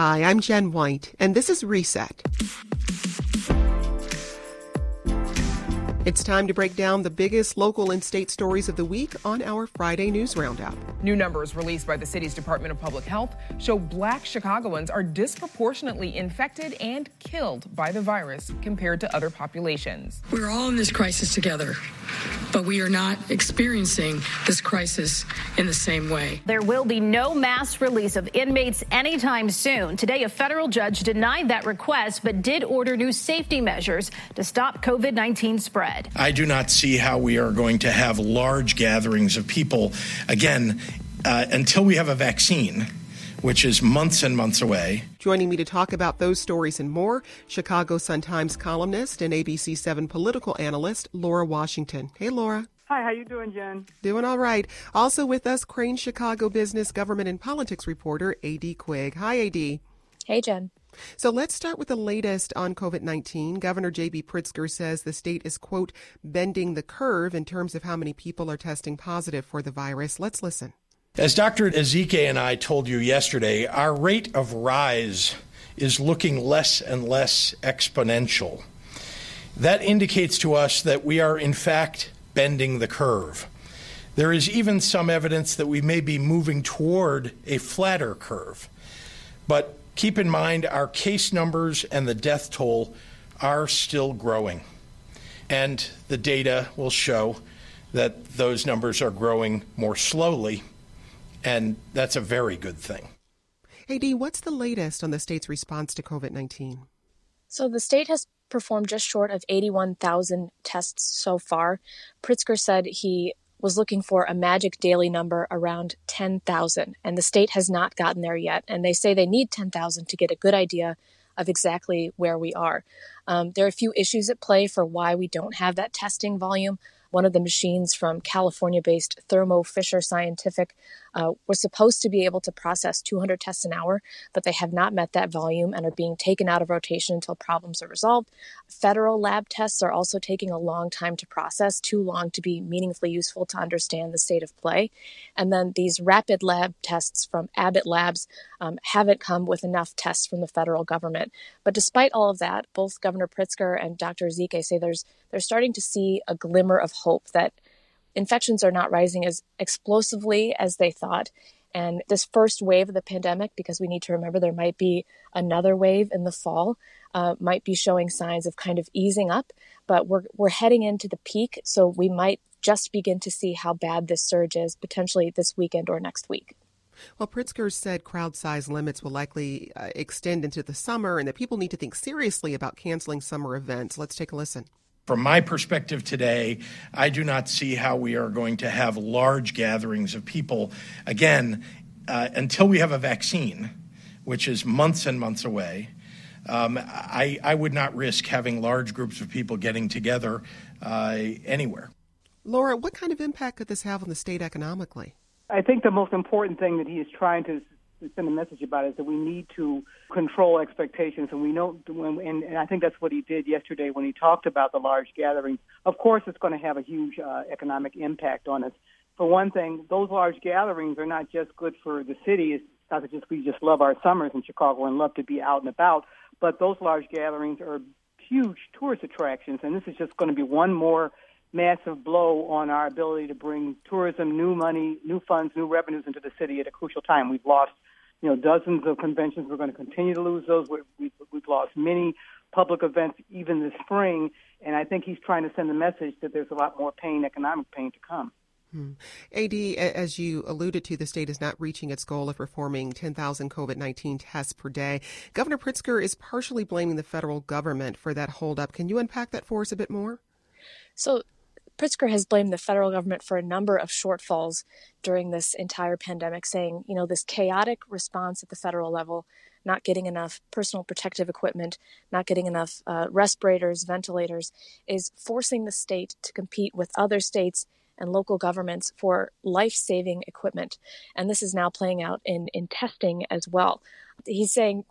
Hi, I'm Jen White, and this is Reset. It's time to break down the biggest local and state stories of the week on our Friday News Roundup. New numbers released by the city's Department of Public Health show black Chicagoans are disproportionately infected and killed by the virus compared to other populations. We're all in this crisis together, but we are not experiencing this crisis in the same way. There will be no mass release of inmates anytime soon. Today, a federal judge denied that request, but did order new safety measures to stop COVID 19 spread. I do not see how we are going to have large gatherings of people again uh, until we have a vaccine which is months and months away. Joining me to talk about those stories and more, Chicago Sun-Times columnist and ABC7 political analyst Laura Washington. Hey, Laura. Hi, how you doing, Jen? Doing all right. Also with us, Crain Chicago business, government, and politics reporter A.D. Quig. Hi, A.D. Hey, Jen. So let's start with the latest on COVID 19. Governor J.B. Pritzker says the state is, quote, bending the curve in terms of how many people are testing positive for the virus. Let's listen. As Dr. Ezike and I told you yesterday, our rate of rise is looking less and less exponential. That indicates to us that we are, in fact, bending the curve. There is even some evidence that we may be moving toward a flatter curve. But keep in mind, our case numbers and the death toll are still growing. And the data will show that those numbers are growing more slowly and that's a very good thing. AD, what's the latest on the state's response to COVID 19? So the state has performed just short of 81,000 tests so far. Pritzker said he was looking for a magic daily number around 10,000, and the state has not gotten there yet. And they say they need 10,000 to get a good idea of exactly where we are. Um, there are a few issues at play for why we don't have that testing volume. One of the machines from California based Thermo Fisher Scientific uh, was supposed to be able to process 200 tests an hour, but they have not met that volume and are being taken out of rotation until problems are resolved. Federal lab tests are also taking a long time to process, too long to be meaningfully useful to understand the state of play. And then these rapid lab tests from Abbott Labs um, haven't come with enough tests from the federal government. But despite all of that, both Governor Pritzker and Dr. Ezike say there's they're starting to see a glimmer of hope that infections are not rising as explosively as they thought. And this first wave of the pandemic, because we need to remember there might be another wave in the fall, uh, might be showing signs of kind of easing up. But we're we're heading into the peak, so we might just begin to see how bad this surge is potentially this weekend or next week. Well, Pritzker said crowd size limits will likely uh, extend into the summer and that people need to think seriously about canceling summer events. Let's take a listen. From my perspective today, I do not see how we are going to have large gatherings of people again uh, until we have a vaccine, which is months and months away. Um, I, I, would not risk having large groups of people getting together uh, anywhere. Laura, what kind of impact could this have on the state economically? I think the most important thing that he is trying to send a message about is that we need to control expectations, and we know, and, and I think that's what he did yesterday when he talked about the large gatherings. Of course, it's going to have a huge uh, economic impact on us. For one thing, those large gatherings are not just good for the city. It's not that just we just love our summers in Chicago and love to be out and about, but those large gatherings are huge tourist attractions, and this is just going to be one more massive blow on our ability to bring tourism, new money, new funds, new revenues into the city at a crucial time. We've lost you know, dozens of conventions. We're going to continue to lose those. We've, we've lost many public events even this spring, and I think he's trying to send a message that there's a lot more pain, economic pain, to come. Hmm. AD, as you alluded to, the state is not reaching its goal of performing 10,000 COVID 19 tests per day. Governor Pritzker is partially blaming the federal government for that holdup. Can you unpack that for us a bit more? So, Pritzker has blamed the federal government for a number of shortfalls during this entire pandemic, saying, you know, this chaotic response at the federal level, not getting enough personal protective equipment, not getting enough uh, respirators, ventilators, is forcing the state to compete with other states and local governments for life saving equipment. And this is now playing out in, in testing as well. He's saying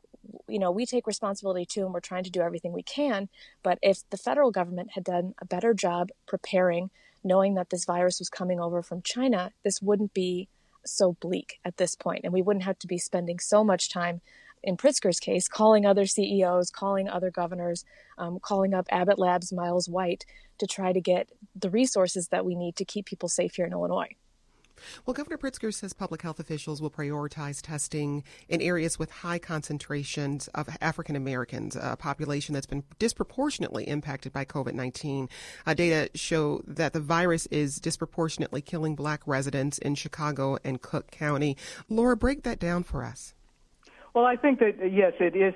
you know, we take responsibility too, and we're trying to do everything we can. But if the federal government had done a better job preparing, knowing that this virus was coming over from China, this wouldn't be so bleak at this point, and we wouldn't have to be spending so much time in Pritzker's case, calling other CEOs, calling other governors, um, calling up Abbott Labs' Miles White to try to get the resources that we need to keep people safe here in Illinois. Well, Governor Pritzker says public health officials will prioritize testing in areas with high concentrations of African Americans, a population that's been disproportionately impacted by COVID 19. Uh, data show that the virus is disproportionately killing black residents in Chicago and Cook County. Laura, break that down for us. Well, I think that yes, it is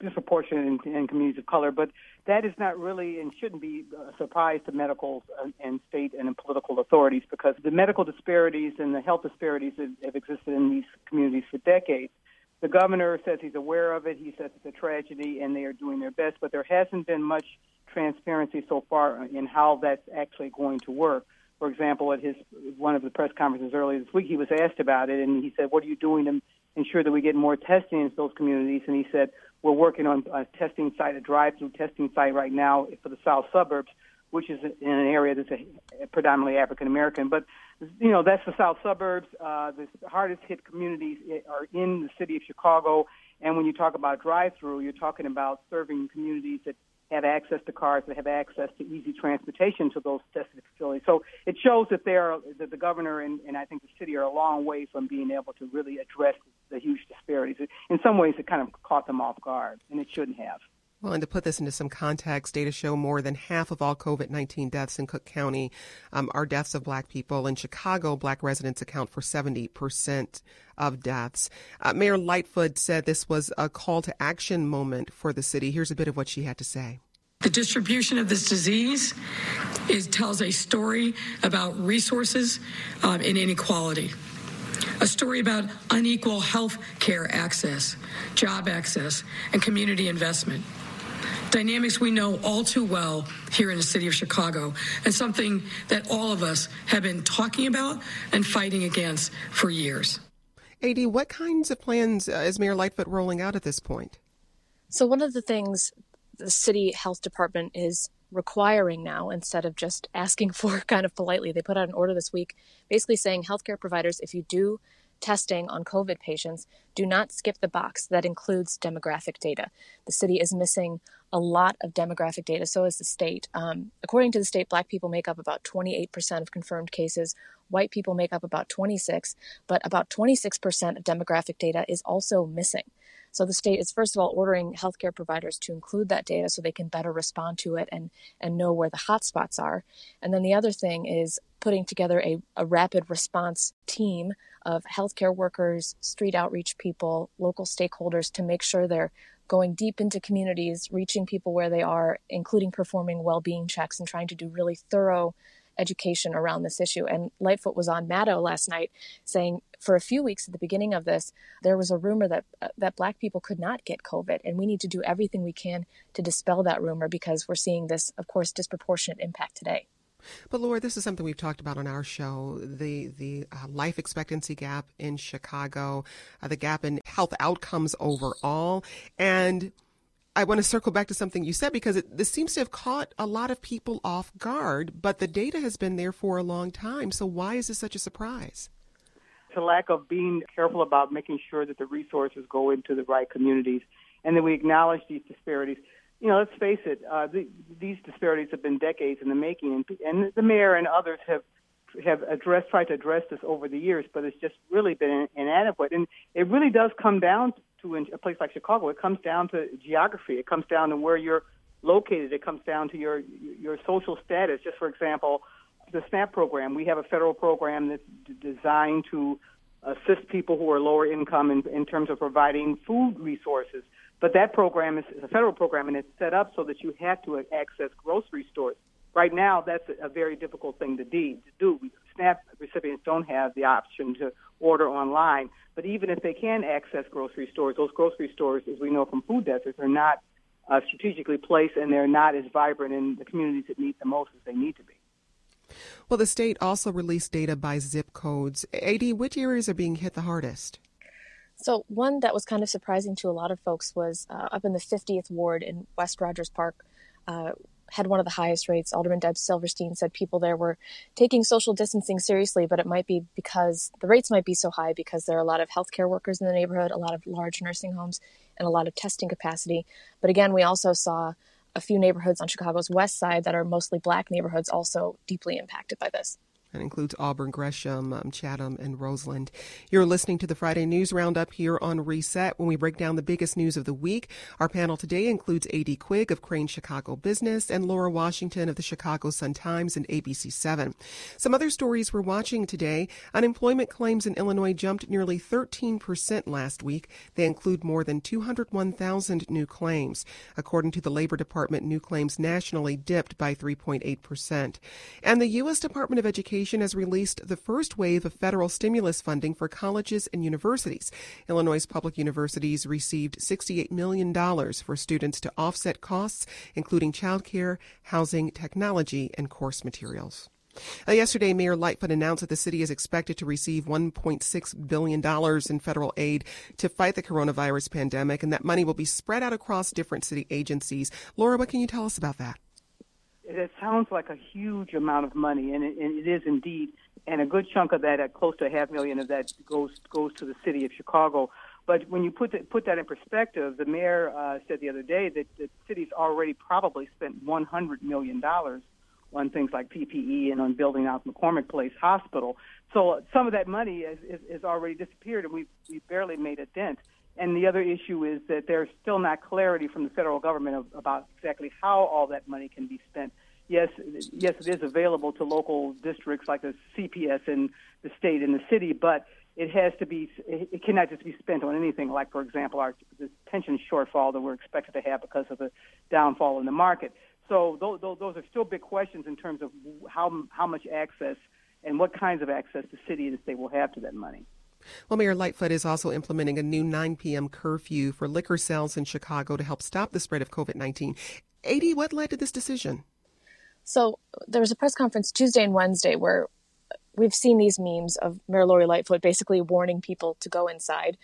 disproportionate in, in, communities of color, but that is not really and shouldn't be a surprise to medical and state and political authorities because the medical disparities and the health disparities have, have existed in these communities for decades. The governor says he's aware of it. He says it's a tragedy, and they are doing their best. But there hasn't been much transparency so far in how that's actually going to work. For example, at his one of the press conferences earlier this week, he was asked about it, and he said, "What are you doing to ensure that we get more testing in those communities. And he said, we're working on a testing site, a drive-through testing site right now for the south suburbs, which is in an area that's a, predominantly African American. But you know, that's the south suburbs. Uh, the hardest hit communities are in the city of Chicago. And when you talk about drive-through, you're talking about serving communities that have access to cars, that have access to easy transportation to those testing facilities. So it shows that they are, that the governor and, and I think the city are a long way from being able to really address the huge disparities. In some ways, it kind of caught them off guard, and it shouldn't have. Well, and to put this into some context, data show more than half of all COVID 19 deaths in Cook County um, are deaths of black people. In Chicago, black residents account for 70% of deaths. Uh, Mayor Lightfoot said this was a call to action moment for the city. Here's a bit of what she had to say. The distribution of this disease is, tells a story about resources um, and inequality a story about unequal health care access, job access, and community investment. Dynamics we know all too well here in the city of Chicago, and something that all of us have been talking about and fighting against for years. AD, what kinds of plans uh, is Mayor Lightfoot rolling out at this point? So, one of the things the city health department is requiring now instead of just asking for kind of politely. They put out an order this week basically saying healthcare providers, if you do testing on COVID patients, do not skip the box that includes demographic data. The city is missing a lot of demographic data, so is the state. Um, according to the state, black people make up about 28% of confirmed cases, white people make up about 26, but about 26% of demographic data is also missing. So the state is first of all ordering healthcare providers to include that data so they can better respond to it and and know where the hotspots are. And then the other thing is putting together a, a rapid response team of healthcare workers, street outreach people, local stakeholders to make sure they're going deep into communities, reaching people where they are, including performing well-being checks and trying to do really thorough education around this issue. And Lightfoot was on Maddow last night saying for a few weeks at the beginning of this, there was a rumor that uh, that black people could not get COVID, and we need to do everything we can to dispel that rumor because we're seeing this, of course, disproportionate impact today. But Laura, this is something we've talked about on our show: the the uh, life expectancy gap in Chicago, uh, the gap in health outcomes overall, and I want to circle back to something you said because it, this seems to have caught a lot of people off guard, but the data has been there for a long time. So why is this such a surprise? It's a lack of being careful about making sure that the resources go into the right communities and that we acknowledge these disparities. You know, let's face it, uh, the, these disparities have been decades in the making, and, and the mayor and others have have addressed, tried to address this over the years, but it's just really been inadequate. And it really does come down to in a place like Chicago. It comes down to geography. It comes down to where you're located. It comes down to your your social status. Just for example, the SNAP program. We have a federal program that's d- designed to assist people who are lower income in, in terms of providing food resources. But that program is, is a federal program, and it's set up so that you have to access grocery stores. Right now, that's a, a very difficult thing to do. To do. SNAP recipients don't have the option to order online. But even if they can access grocery stores, those grocery stores, as we know from food deserts, are not uh, strategically placed and they're not as vibrant in the communities that need the most as they need to be. Well, the state also released data by zip codes. AD, which areas are being hit the hardest? So, one that was kind of surprising to a lot of folks was uh, up in the 50th ward in West Rogers Park. Uh, had one of the highest rates. Alderman Deb Silverstein said people there were taking social distancing seriously, but it might be because the rates might be so high because there are a lot of healthcare workers in the neighborhood, a lot of large nursing homes, and a lot of testing capacity. But again, we also saw a few neighborhoods on Chicago's west side that are mostly black neighborhoods also deeply impacted by this. That includes Auburn, Gresham, um, Chatham, and Roseland. You're listening to the Friday News Roundup here on Reset. When we break down the biggest news of the week, our panel today includes A.D. Quig of Crain Chicago Business and Laura Washington of the Chicago Sun-Times and ABC7. Some other stories we're watching today. Unemployment claims in Illinois jumped nearly 13% last week. They include more than 201,000 new claims. According to the Labor Department, new claims nationally dipped by 3.8%. And the U.S. Department of Education Has released the first wave of federal stimulus funding for colleges and universities. Illinois public universities received $68 million for students to offset costs, including childcare, housing, technology, and course materials. Uh, yesterday, Mayor Lightfoot announced that the city is expected to receive $1.6 billion in federal aid to fight the coronavirus pandemic, and that money will be spread out across different city agencies. Laura, what can you tell us about that? It sounds like a huge amount of money, and it, and it is indeed. And a good chunk of that, at close to a half million of that, goes goes to the city of Chicago. But when you put that, put that in perspective, the mayor uh, said the other day that the city's already probably spent 100 million dollars on things like PPE and on building out McCormick Place Hospital. So some of that money has, is, is already disappeared, and we've, we've barely made a dent. And the other issue is that there's still not clarity from the federal government about exactly how all that money can be spent. Yes, yes, it is available to local districts like the CPS in the state and the city, but it has to be. It cannot just be spent on anything like, for example, our this pension shortfall that we're expected to have because of the downfall in the market. So those, those are still big questions in terms of how how much access and what kinds of access the city and the state will have to that money. Well, Mayor Lightfoot is also implementing a new 9 p.m. curfew for liquor sales in Chicago to help stop the spread of COVID 19. A.D., what led to this decision? So there was a press conference Tuesday and Wednesday where we've seen these memes of Mayor Lori Lightfoot basically warning people to go inside.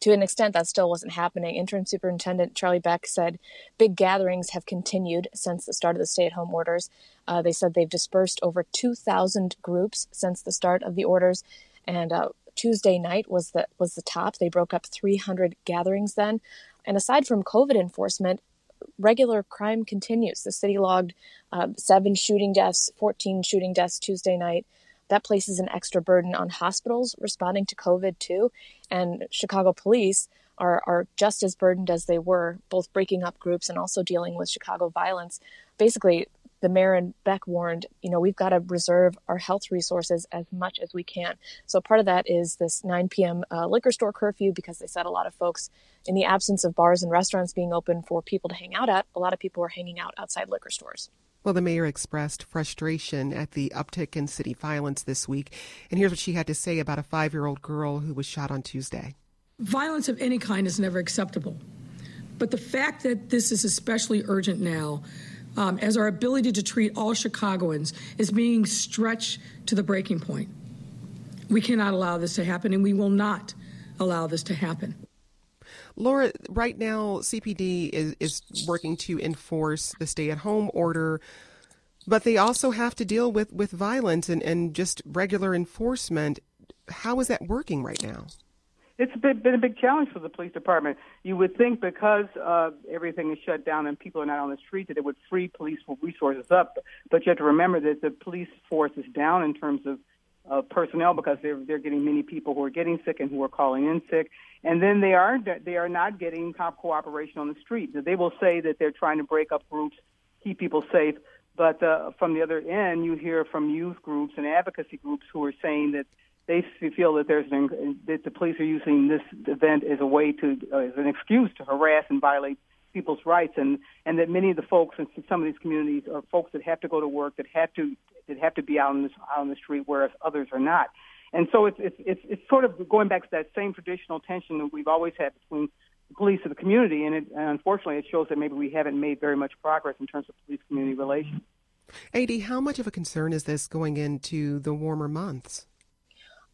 To an extent, that still wasn't happening. Interim Superintendent Charlie Beck said big gatherings have continued since the start of the stay at home orders. Uh, they said they've dispersed over 2,000 groups since the start of the orders. And uh, Tuesday night was the was the top. They broke up 300 gatherings then. And aside from COVID enforcement, regular crime continues. The city logged uh, seven shooting deaths, 14 shooting deaths Tuesday night. That places an extra burden on hospitals responding to COVID too. And Chicago police are, are just as burdened as they were, both breaking up groups and also dealing with Chicago violence. Basically, the mayor and Beck warned, you know, we've got to reserve our health resources as much as we can. So part of that is this 9 p.m. Uh, liquor store curfew because they said a lot of folks, in the absence of bars and restaurants being open for people to hang out at, a lot of people were hanging out outside liquor stores. Well, the mayor expressed frustration at the uptick in city violence this week. And here's what she had to say about a five year old girl who was shot on Tuesday. Violence of any kind is never acceptable. But the fact that this is especially urgent now um, as our ability to treat all Chicagoans is being stretched to the breaking point. We cannot allow this to happen, and we will not allow this to happen. Laura, right now, CPD is, is working to enforce the stay at home order, but they also have to deal with, with violence and, and just regular enforcement. How is that working right now? It's been, a big challenge for the police department. You would think because uh, everything is shut down and people are not on the street that it would free police resources up. But you have to remember that the police force is down in terms of uh, personnel because they're they're getting many people who are getting sick and who are calling in sick, and then they are they are not getting cop cooperation on the street. They will say that they're trying to break up groups, keep people safe, but uh, from the other end, you hear from youth groups and advocacy groups who are saying that they feel that there's an, that the police are using this event as a way to uh, as an excuse to harass and violate people's rights, and and that many of the folks in some of these communities are folks that have to go to work, that have to that have to be out on this out on the street, whereas others are not. And so it's it's it's, it's sort of going back to that same traditional tension that we've always had between the police and the community, and, it, and unfortunately, it shows that maybe we haven't made very much progress in terms of police community relations. AD, how much of a concern is this going into the warmer months?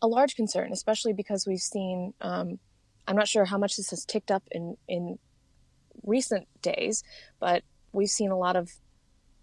A large concern, especially because we've seen. Um, I'm not sure how much this has ticked up in in recent days, but we've seen a lot of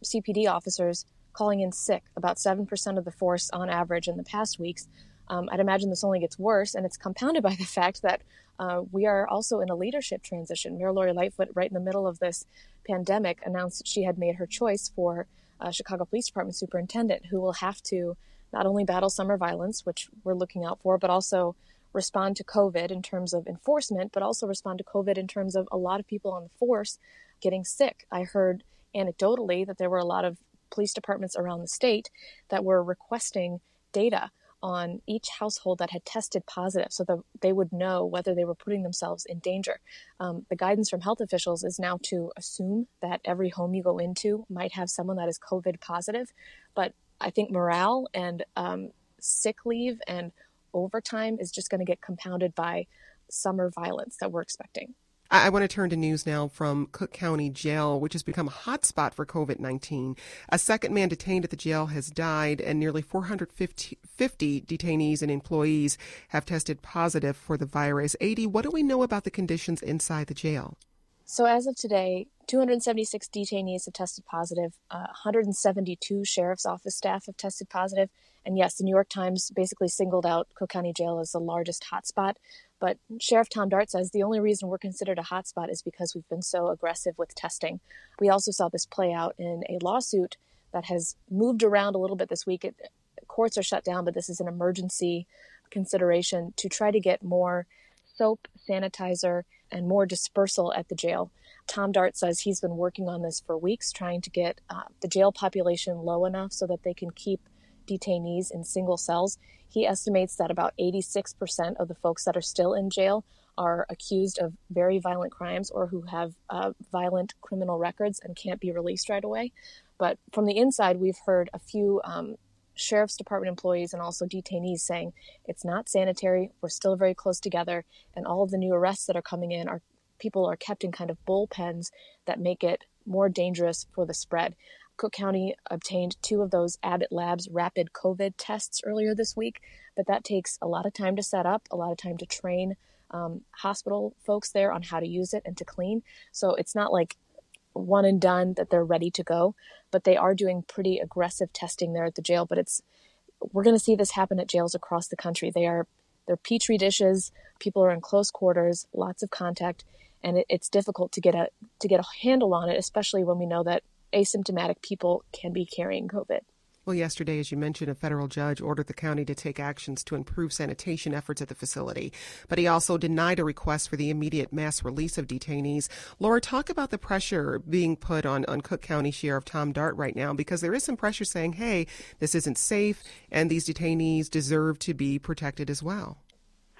CPD officers calling in sick, about 7% of the force on average in the past weeks. Um, I'd imagine this only gets worse, and it's compounded by the fact that uh, we are also in a leadership transition. Mayor Lori Lightfoot, right in the middle of this pandemic, announced she had made her choice for uh, Chicago Police Department superintendent, who will have to not only battle summer violence, which we're looking out for, but also respond to COVID in terms of enforcement, but also respond to COVID in terms of a lot of people on the force getting sick. I heard anecdotally that there were a lot of police departments around the state that were requesting data on each household that had tested positive so that they would know whether they were putting themselves in danger. Um, the guidance from health officials is now to assume that every home you go into might have someone that is COVID positive. But I think morale and um, sick leave and overtime is just going to get compounded by summer violence that we're expecting. I want to turn to news now from Cook County Jail, which has become a hotspot for COVID 19. A second man detained at the jail has died, and nearly 450 detainees and employees have tested positive for the virus. AD, what do we know about the conditions inside the jail? So, as of today, 276 detainees have tested positive, uh, 172 sheriff's office staff have tested positive, and yes, the New York Times basically singled out Cook County Jail as the largest hotspot. But Sheriff Tom Dart says the only reason we're considered a hotspot is because we've been so aggressive with testing. We also saw this play out in a lawsuit that has moved around a little bit this week. It, courts are shut down, but this is an emergency consideration to try to get more soap, sanitizer, and more dispersal at the jail. Tom Dart says he's been working on this for weeks, trying to get uh, the jail population low enough so that they can keep detainees in single cells. He estimates that about 86% of the folks that are still in jail are accused of very violent crimes or who have uh, violent criminal records and can't be released right away. But from the inside, we've heard a few um, sheriff's department employees and also detainees saying it's not sanitary. We're still very close together, and all of the new arrests that are coming in are people are kept in kind of bullpens that make it more dangerous for the spread. Cook County obtained two of those Abbott Labs rapid COVID tests earlier this week, but that takes a lot of time to set up, a lot of time to train um, hospital folks there on how to use it and to clean. So it's not like one and done that they're ready to go, but they are doing pretty aggressive testing there at the jail. But it's we're going to see this happen at jails across the country. They are they're petri dishes. People are in close quarters, lots of contact, and it, it's difficult to get a to get a handle on it, especially when we know that asymptomatic people can be carrying COVID. Well, yesterday, as you mentioned, a federal judge ordered the county to take actions to improve sanitation efforts at the facility. But he also denied a request for the immediate mass release of detainees. Laura, talk about the pressure being put on, on Cook County Sheriff Tom Dart right now, because there is some pressure saying, hey, this isn't safe, and these detainees deserve to be protected as well.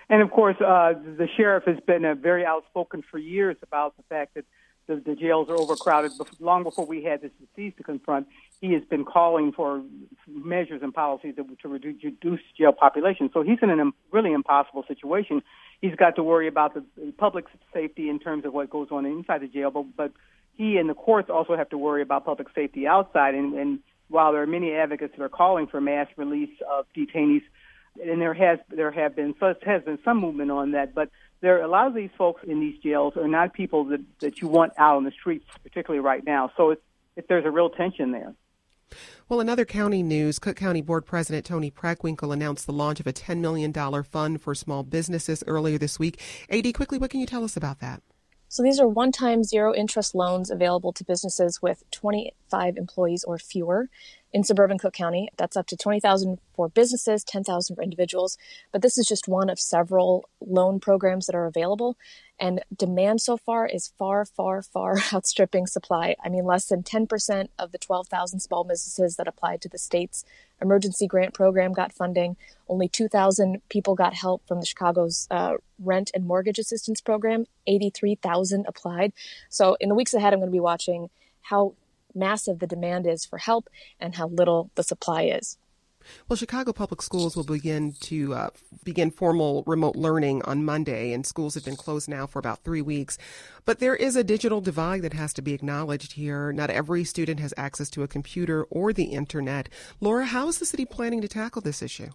And of course, uh, the sheriff has been uh, very outspoken for years about the fact that the, the jails are overcrowded. Long before we had this disease to confront, he has been calling for measures and policies that, to reduce, reduce jail population. So he's in a really impossible situation. He's got to worry about the public safety in terms of what goes on inside the jail, but, but he and the courts also have to worry about public safety outside. And, and while there are many advocates that are calling for mass release of detainees, and there has there have been so has been some movement on that, but there a lot of these folks in these jails are not people that that you want out on the streets, particularly right now. So it's, it, there's a real tension there. Well, in other county news, Cook County Board President Toni Preckwinkle announced the launch of a $10 million fund for small businesses earlier this week. AD, quickly, what can you tell us about that? So these are one time zero interest loans available to businesses with 25 employees or fewer in suburban Cook County. That's up to 20,000 for businesses, 10,000 for individuals. But this is just one of several loan programs that are available. And demand so far is far, far, far outstripping supply. I mean, less than 10% of the 12,000 small businesses that applied to the state's emergency grant program got funding. Only 2,000 people got help from the Chicago's uh, rent and mortgage assistance program. 83,000 applied. So in the weeks ahead, I'm going to be watching how massive the demand is for help and how little the supply is. Well, Chicago Public Schools will begin to uh, begin formal remote learning on Monday, and schools have been closed now for about three weeks. But there is a digital divide that has to be acknowledged here. Not every student has access to a computer or the internet. Laura, how is the city planning to tackle this issue?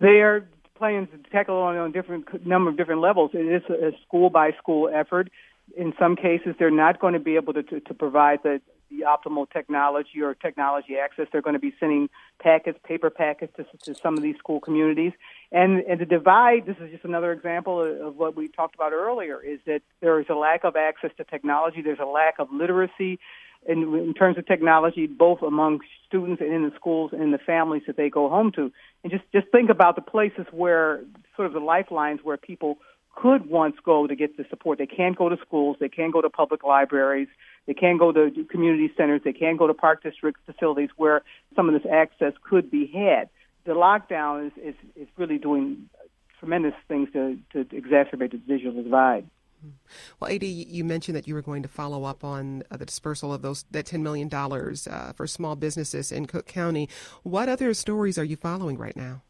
They are planning to tackle on a different number of different levels. It is a school by school effort. In some cases, they're not going to be able to, to, to provide the the optimal technology or technology access. They're going to be sending packets, paper packets to, to some of these school communities. And, and the divide, this is just another example of, what we talked about earlier, is that there is a lack of access to technology. There's a lack of literacy in, in terms of technology, both among students and in the schools and the families that they go home to. And just, just think about the places where sort of the lifelines where people could once go to get the support. They can't go to schools. They can't go to public libraries. They can't go to community centers. They can't go to park district facilities where some of this access could be had. The lockdown is, is, is really doing tremendous things to, to exacerbate the digital divide. Well, AD, you mentioned that you were going to follow up on uh, the dispersal of those that $10 million uh, for small businesses in Cook County. What other stories are you following right now?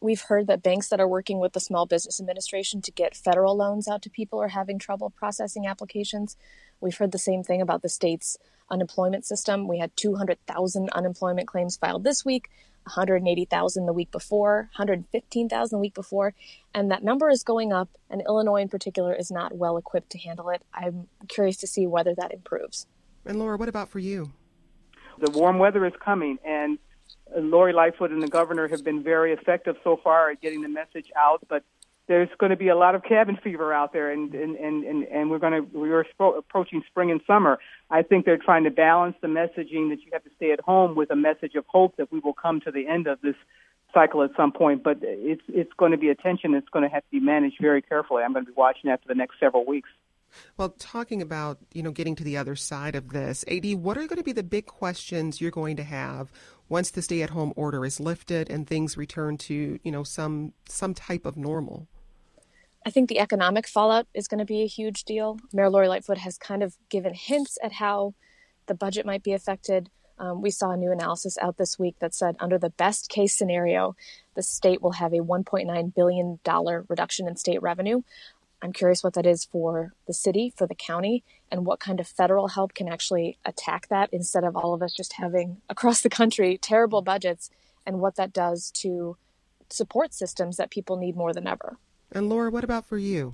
We've heard that banks that are working with the Small Business Administration to get federal loans out to people are having trouble processing applications. We've heard the same thing about the state's unemployment system. We had 200,000 unemployment claims filed this week, 180,000 the week before, 115,000 the week before, and that number is going up, and Illinois in particular is not well equipped to handle it. I'm curious to see whether that improves. And Laura, what about for you? The warm weather is coming, and Lori Lightfoot and the governor have been very effective so far at getting the message out, but there's going to be a lot of cabin fever out there, and and and and, and we're going to we're approaching spring and summer. I think they're trying to balance the messaging that you have to stay at home with a message of hope that we will come to the end of this cycle at some point. But it's it's going to be a tension that's going to have to be managed very carefully. I'm going to be watching that for the next several weeks. Well, talking about you know getting to the other side of this, AD, what are going to be the big questions you're going to have once the stay-at-home order is lifted and things return to you know some some type of normal? I think the economic fallout is going to be a huge deal. Mayor Lori Lightfoot has kind of given hints at how the budget might be affected. Um, we saw a new analysis out this week that said under the best case scenario, the state will have a $1.9 billion reduction in state revenue. I'm curious what that is for the city, for the county, and what kind of federal help can actually attack that instead of all of us just having across the country terrible budgets and what that does to support systems that people need more than ever. And Laura, what about for you?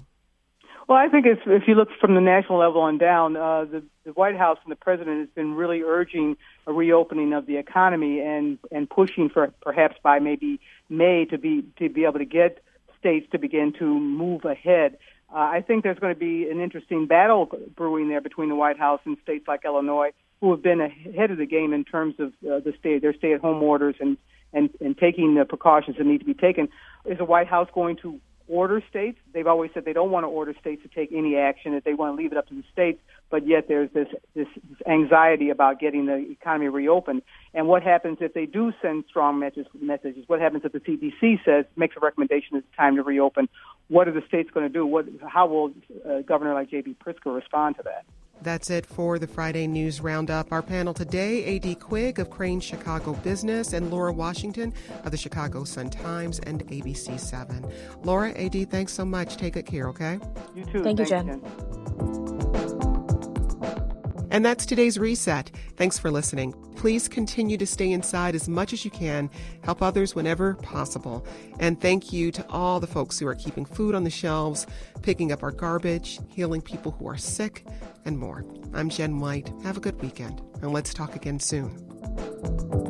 Well, I think if you look from the national level on down, uh, the, the White House and the president has been really urging a reopening of the economy and and pushing for perhaps by maybe May to be to be able to get states to begin to move ahead. Uh, I think there's going to be an interesting battle brewing there between the White House and states like Illinois, who have been ahead of the game in terms of uh, the state their stay-at-home orders and and and taking the precautions that need to be taken. Is the White House going to order states. They've always said they don't want to order states to take any action, that they want to leave it up to the states, but yet there's this, this, this anxiety about getting the economy reopened. And what happens if they do send strong messages? messages? What happens if the CDC says, makes a recommendation it's time to reopen? What are the states going to do? What, how will a governor like J.B. Pritzker respond to that? That's it for the Friday News Roundup. Our panel today, A.D. Quig of Crain Chicago Business and Laura Washington of the Chicago Sun-Times and ABC 7. Laura, A.D., thanks so much. Take good care, okay? You too. Thank Thanks, you, Jen. Jen. And that's today's reset. Thanks for listening. Please continue to stay inside as much as you can. Help others whenever possible. And thank you to all the folks who are keeping food on the shelves, picking up our garbage, healing people who are sick, and more. I'm Jen White. Have a good weekend, and let's talk again soon.